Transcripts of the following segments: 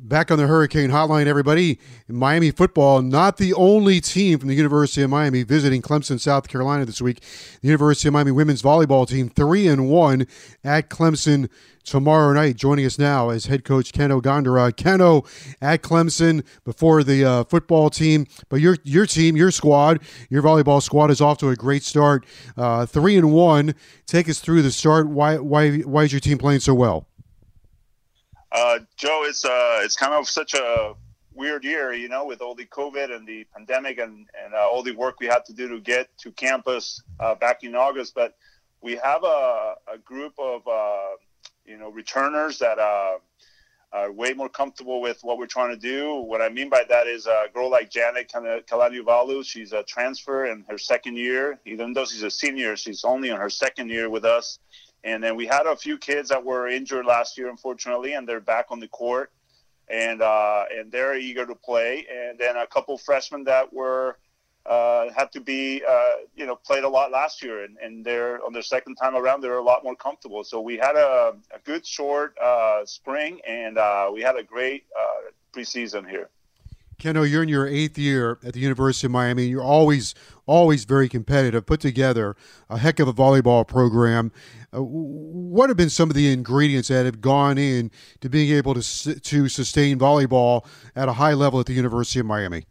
Back on the Hurricane Hotline, everybody. Miami football, not the only team from the University of Miami visiting Clemson, South Carolina this week. The University of Miami women's volleyball team, three and one at Clemson tomorrow night. Joining us now is head coach Keno Gandara. Keno at Clemson before the uh, football team, but your your team, your squad, your volleyball squad is off to a great start. Uh, three and one. Take us through the start. Why why why is your team playing so well? Uh, Joe, it's uh, it's kind of such a weird year, you know, with all the COVID and the pandemic and and uh, all the work we had to do to get to campus uh, back in August. But we have a, a group of uh, you know returners that uh, are way more comfortable with what we're trying to do. What I mean by that is a girl like Janet Kalaniuvalu. She's a transfer in her second year. Even though she's a senior, she's only in her second year with us. And then we had a few kids that were injured last year, unfortunately, and they're back on the court, and uh, and they're eager to play. And then a couple freshmen that were uh, had to be, uh, you know, played a lot last year, and, and they're on their second time around, they're a lot more comfortable. So we had a, a good short uh, spring, and uh, we had a great uh, preseason here. Keno, you're in your eighth year at the University of Miami. You're always, always very competitive. Put together a heck of a volleyball program. Uh, what have been some of the ingredients that have gone in to being able to to sustain volleyball at a high level at the University of Miami?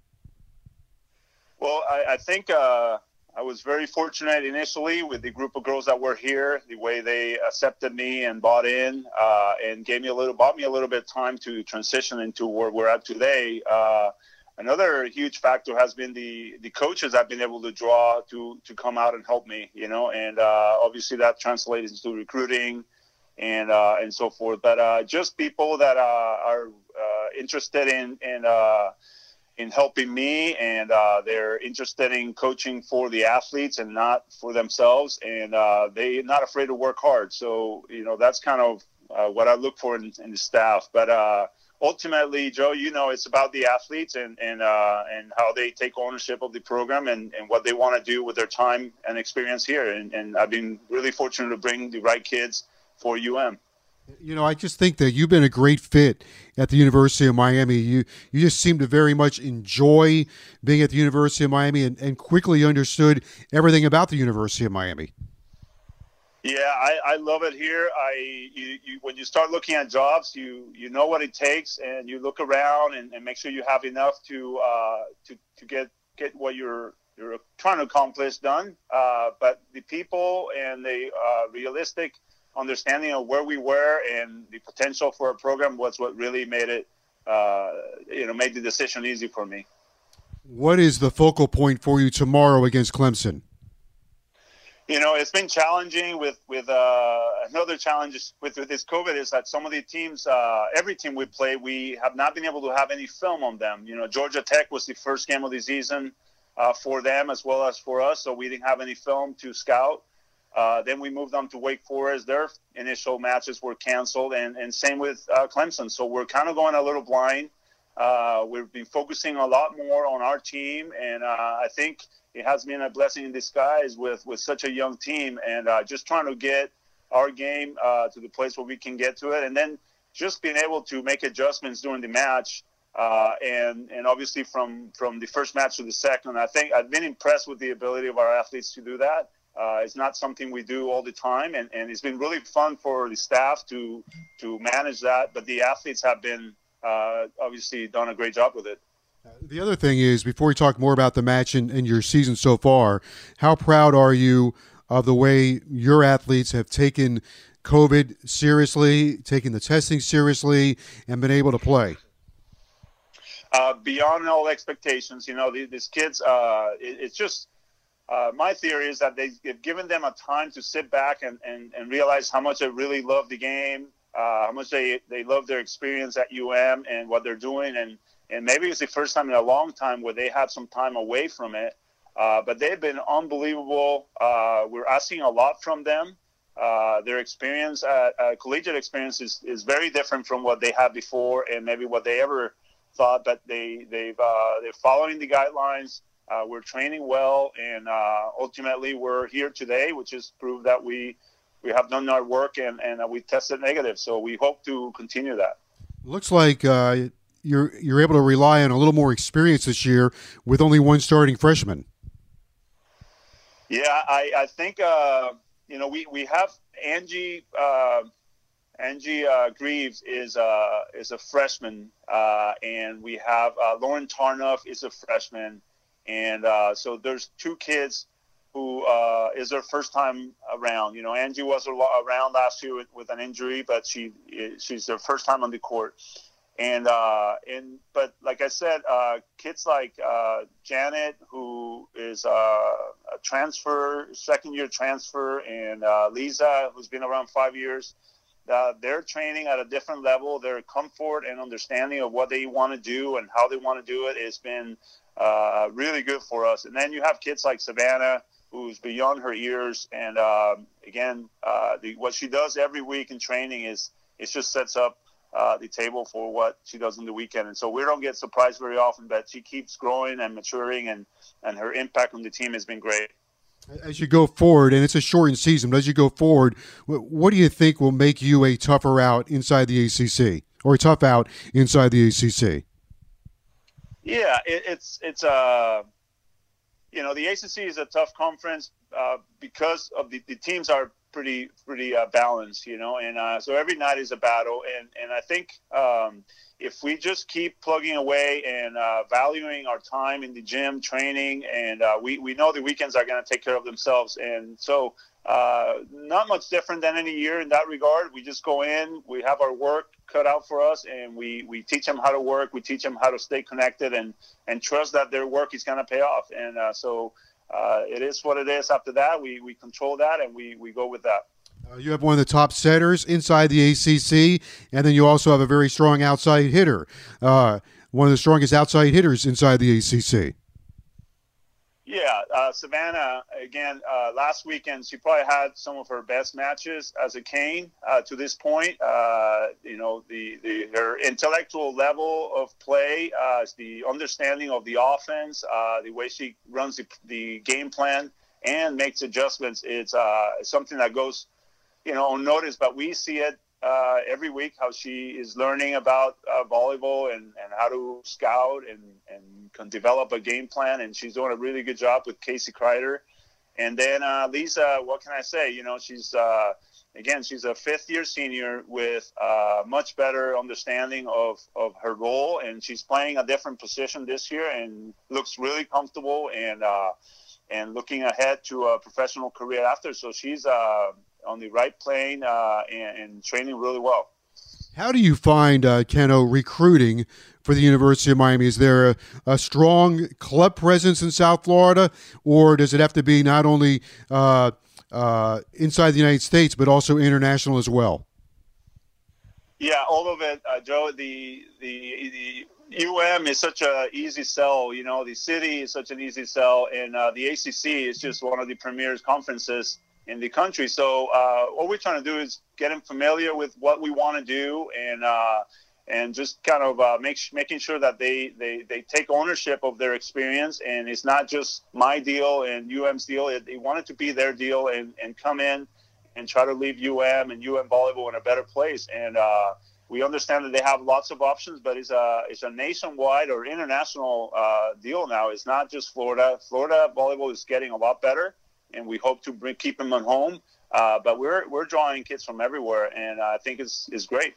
Well, I, I think uh, I was very fortunate initially with the group of girls that were here. The way they accepted me and bought in, uh, and gave me a little, bought me a little bit of time to transition into where we're at today. Uh, another huge factor has been the the coaches I've been able to draw to to come out and help me. You know, and uh, obviously that translates into recruiting and uh, and so forth. But uh, just people that uh, are interested in in in helping me, and uh, they're interested in coaching for the athletes and not for themselves, and uh, they're not afraid to work hard. So you know that's kind of uh, what I look for in, in the staff. But uh, ultimately, Joe, you know it's about the athletes and and uh, and how they take ownership of the program and, and what they want to do with their time and experience here. And, and I've been really fortunate to bring the right kids for UM. You know, I just think that you've been a great fit at the University of Miami. You you just seem to very much enjoy being at the University of Miami and, and quickly understood everything about the University of Miami. Yeah, I, I love it here. I you, you, when you start looking at jobs, you you know what it takes, and you look around and, and make sure you have enough to uh, to to get get what you're you're trying to accomplish done. Uh, but the people and the uh, realistic understanding of where we were and the potential for a program was what really made it, uh, you know, made the decision easy for me. What is the focal point for you tomorrow against Clemson? You know, it's been challenging with with uh, another challenge with, with this COVID is that some of the teams, uh, every team we play, we have not been able to have any film on them. You know, Georgia Tech was the first game of the season uh, for them as well as for us, so we didn't have any film to scout. Uh, then we moved on to Wake Forest. Their initial matches were canceled, and, and same with uh, Clemson. So we're kind of going a little blind. Uh, we've been focusing a lot more on our team, and uh, I think it has been a blessing in disguise with, with such a young team, and uh, just trying to get our game to the place where we can get to it, and then just being able to make adjustments during the match. and and obviously from from the first match to the second, I think I've been impressed with the ability of our athletes to do that. Uh, it's not something we do all the time, and, and it's been really fun for the staff to to manage that. But the athletes have been uh, obviously done a great job with it. The other thing is, before we talk more about the match and, and your season so far, how proud are you of the way your athletes have taken COVID seriously, taken the testing seriously, and been able to play? Uh, beyond all expectations, you know, these, these kids, uh, it, it's just uh, my theory is that they've given them a time to sit back and, and, and realize how much they really love the game, uh, how much they, they love their experience at UM and what they're doing. And, and maybe it's the first time in a long time where they have some time away from it. Uh, but they've been unbelievable. Uh, we're asking a lot from them. Uh, their experience, uh, collegiate experience, is, is very different from what they had before and maybe what they ever thought. But they, they've, they're following the guidelines. We're training well, and ultimately we're here today, which is proof that we we have done our work and, and we tested negative. So we hope to continue that. Looks like uh, you're you're able to rely on a little more experience this year with only one starting freshman. Yeah, I, I think uh, you know we, we have Angie uh, Angie uh, Greaves is uh, is a freshman, uh, and we have uh, Lauren Tarnoff is a freshman, and so there's two kids who is their first time around. You know, Angie was around last year with, with an injury, but she she's their first time on the court and uh, and but like I said, uh, kids like uh, Janet, who is uh, a transfer, second year transfer, and uh, Lisa, who's been around five years, uh, they're training at a different level. Their comfort and understanding of what they want to do and how they want to do it has been really good for us. And then you have kids like Savannah. Who's beyond her years, and um, again, the, what she does every week in training is it just sets up uh, the table for what she does in the weekend. And so we don't get surprised very often, but she keeps growing and maturing, and, and her impact on the team has been great. As you go forward, and it's a shortened season, but as you go forward, what do you think will make you a tougher out inside the ACC or a tough out inside the ACC? Yeah, it, it's it's uh, you know the ACC is a tough conference uh, because of the, the teams are pretty pretty uh, balanced, you know. And uh, so every night is a battle, and and I think um, if we just keep plugging away and uh, valuing our time in the gym, training, and uh, we we know the weekends are going to take care of themselves, and so. Uh, not much different than any year in that regard. We just go in, we have our work cut out for us, and we, we teach them how to work. We teach them how to stay connected and, and trust that their work is going to pay off. And uh, so uh, it is what it is. After that, we, we control that and we, we go with that. Uh, you have one of the top setters inside the ACC, and then you also have a very strong outside hitter. Uh, one of the strongest outside hitters inside the ACC. Yeah, uh, Savannah again uh, last weekend. She probably had some of her best matches as a Cane uh, to this point. Uh, you know, the, the her intellectual level of play, uh, the understanding of the offense, uh, the way she runs the, the, game plan and makes adjustments. It's something that goes, you know, unnoticed, but we see it uh, every week how she is learning about uh, volleyball and, and how to scout and, and can develop a game plan. And she's doing a really good job with Casey Kreider. And then uh, Lisa, what can I say? You know, she's uh, again, she's a fifth year senior with uh, much better understanding of, of her role, and she's playing a different position this year and looks really comfortable and uh, and looking ahead to a professional career after. So she's on the right plane uh, and, and, training really well. How do you find uh, Keno recruiting for the University of Miami? Is there a, a, strong club presence in South Florida, or does it have to be not only uh, uh, inside the United States but also international as well? Yeah, all of it, uh, Joe. The the the UM is such a easy sell. You know, the city is such an easy sell, and uh, the ACC is just one of the premier conferences in the country. So uh, what we're trying to do is get them familiar with what we want to do and uh, and just kind of uh, make making sure that they, they they take ownership of their experience and it's not just my deal and UM's deal. It, they want it to be their deal and, and come in and try to leave UM and UM volleyball in a better place. And uh, we understand that they have lots of options, but it's a it's a nationwide or international uh, deal now. It's not just Florida. Florida volleyball is getting a lot better and we hope to bring, keep them at home. Uh, but we're we're drawing kids from everywhere, and I think it's is great.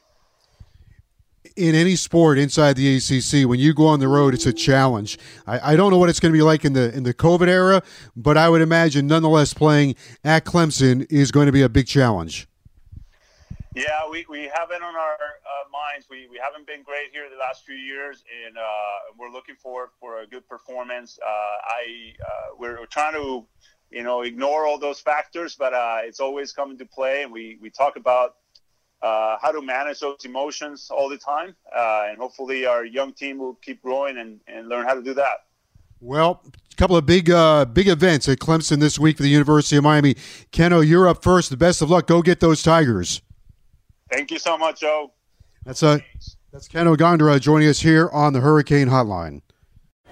in any sport inside the ACC, when you go on the road, it's a challenge. I, I don't know what it's going to be like in the in the COVID era, but I would imagine, nonetheless, playing at Clemson is going to be a big challenge. Yeah, we, we have it on our uh, minds. We, we haven't been great here the last few years, and uh, we're looking for for a good performance. Uh, I uh, we're trying to you know ignore all those factors, but uh, it's always coming to play, and we we talk about uh, how to manage those emotions all the time. Uh, and hopefully, our young team will keep growing and, and learn how to do that. Well, a couple of big uh, big events at Clemson this week for the University of Miami. Keno, you're up first. The best of luck. Go get those Tigers. Thank you so much, Joe. That's uh, that's Keno Gandara joining us here on the Hurricane Hotline.